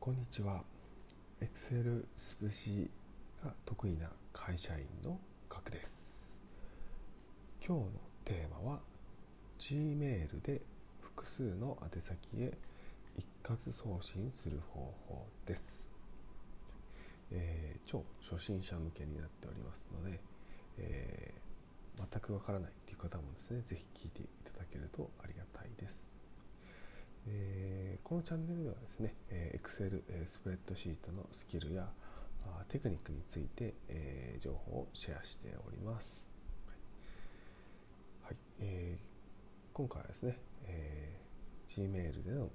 こんにちは。Excel スプシが得意な会社員のガクです。今日のテーマは Gmail で複数の宛先へ一括送信する方法です。えー、超初心者向けになっておりますので、えー、全くわからないという方もですね、ぜひ聞いていただけるとありがたいです。えー、このチャンネルではですね、え Excel、えスプレッドシートのスキルやあテクニックについて、えー、情報をシェアしております。はい、えー、今回はですね、えー、Gmail での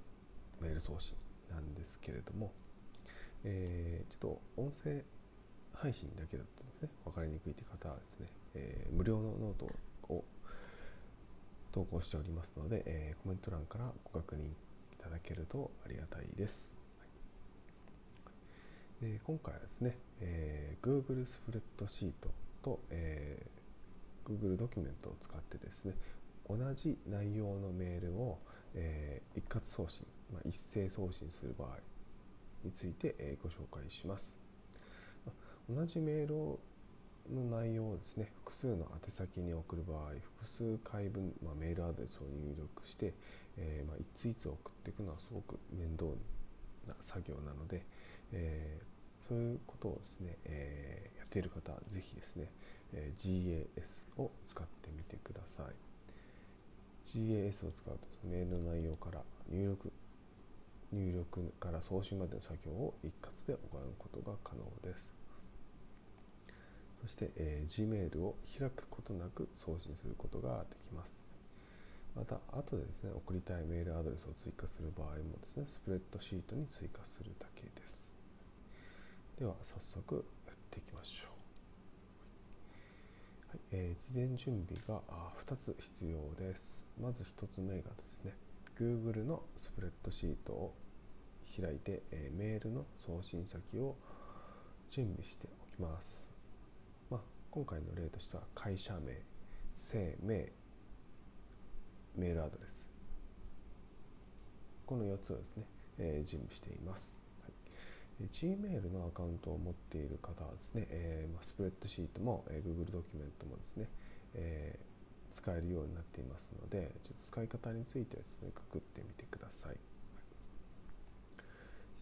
メール送信なんですけれども、えー、ちょっと音声配信だけだとですね、分かりにくいという方はですね、えー、無料のノートを投稿しておりますので、えー、コメント欄からご確認いただけるとありがたいです。はい、で今回はですね、えー、Google スプレッドシートと、えー、Google ドキュメントを使ってですね、同じ内容のメールを、えー、一括送信、まあ、一斉送信する場合について、えー、ご紹介します。同じメールをの内容をですね複数の宛先に送る場合複数回分、まあ、メールアドレスを入力して、えー、まあ、いついつ送っていくのはすごく面倒な作業なので、えー、そういうことをですね、え、やっている方はぜひですね、え GAS を使ってみてください。GAS を使うとメールの内容から入力入力から送信までの作業を一括で行うことが可能です。そして、えー、Gmail を開くことなく送信することができます。また、後でですね、送りたいメールアドレスを追加する場合もですね、スプレッドシートに追加するだけです。では、早速やっていきましょう。はいえー、事前準備が2つ必要です。まず1つ目がですね、Google のスプレッドシートを開いて、えー、メールの送信先を準備しておきます。今回の例としては会社名姓名メールアドレス。この4つをですね、えー、準備しています、はい、Gmail のアカウントを持っている方はですね、えーまあ、スプレッドシートも、えー、Google ドキュメントもですね、えー、使えるようになっていますのでちょっと使い方についてですねくくってみてください、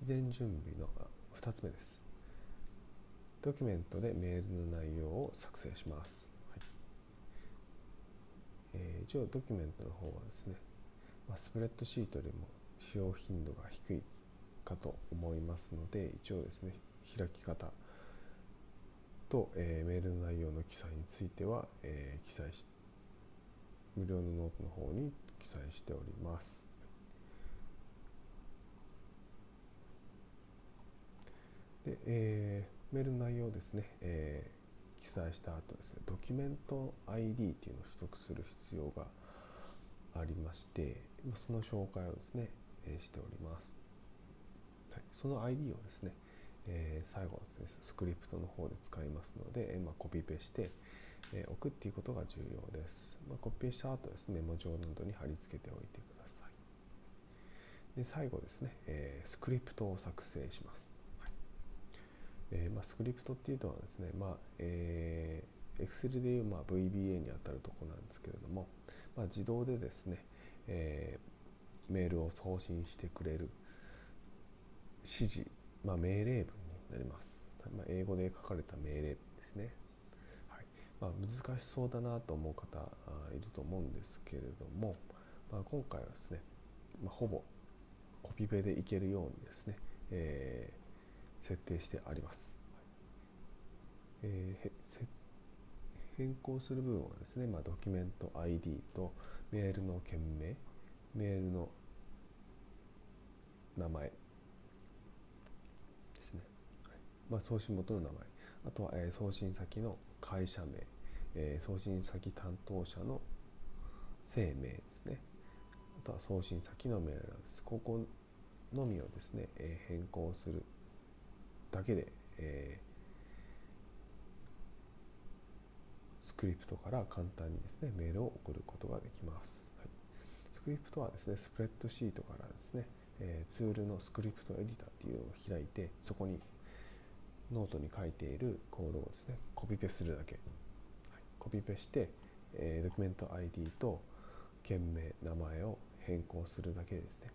事前準備の2つ目です。ドキュメントでメールの内容を作成します。はいえー、一応ドキュメントの方はですね、まあ、スプレッドシートよりも使用頻度が低いかと思いますので一応ですね開き方と、えー、メールの内容の記載については、えー、記載し無料のノートの方に記載しております。で、えーメールの内容ですね、えー、記載した後ですね、ドキュメント ID っていうのを取得する必要がありまして、その紹介をですね、え、しております。はい、その ID をですね、えー、最後ですね、スクリプトの方で使いますので、え、まあ、コピペして、えー、置くっていうことが重要です。まあ、コピペした後ですね、メモ帳などに貼り付けておいてください。で最後ですね、えー、スクリプトを作成します。えー、まあ、スクリプトっていうのはですね、まあえー、Excel でいう、まあ、VBA にあたるとこなんですけれども、まあ、自動でですね、えー、メールを送信してくれる指示、まあ、命令文になります。まあ、英語で書かれた命令文ですね。はいまあ、難しそうだなと思う方いると思うんですけれども、まあ、今回はですね、まあ、ほぼコピペでいけるようにですね、えー設定してあります。えー、変更する部分はですね、まあ、ドキュメント ID とメールの件名、メールの名前ですね。まあ、送信元の名前、あとは、え、送信先の会社名、え、送信先担当者の姓名ですね。あとは送信先のメールなんです。ここのみをですね、え、変更するだけで、えー、スクリプトから簡単にですねメールを送ることができます、はい、スクリプトはですねスプレッドシートからですねえー、ツールのスクリプトエディターっていうのを開いてそこにノートに書いているコードをですねコピペするだけ、はい、コピペして、えー、ドキュメント ID と件名名前を変更するだけですね。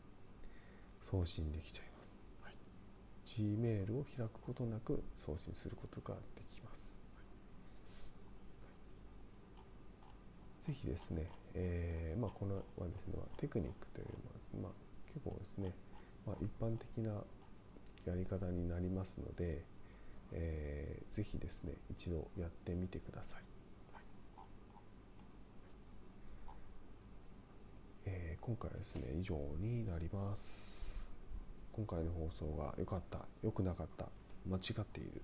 送信できちゃいます、Gmail を開くことなく送信することができます、ぜひですね、えーまあ、このはですねテクニックというのは、まあ、結構ですね、まあ、一般的なやり方になりますので、えー、ぜひですね一度やってみてください。えー、今回はですね以上になります。今回の放送が良かった、良くなかった、間違っている、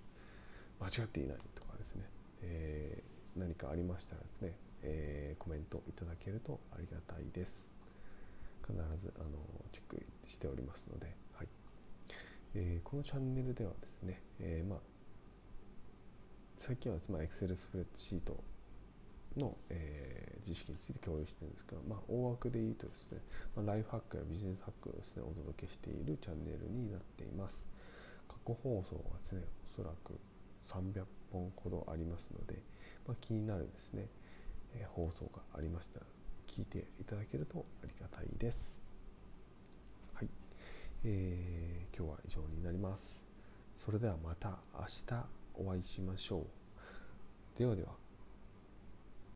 間違っていないとかですね、えー、何かありましたらですね、えー、コメントいただけるとありがたいです。必ずあのチェックしておりますので、はいえー、このチャンネルではですね、え、まあ、最近はまあ、Excel スプレッドシートの、えー、知識について共有してるんですが、まあ、大枠で言うとですね、まあ、ライフハックやビジネスハックをですねお届けしているチャンネルになっています過去放送はですねおそらく300本ほどありますので、まあ、気になるですね、えー、放送がありましたら聞いていただけるとありがたいです。はい、えー、今日は以上になります。それではまた明日お会いしましょう。ではでは。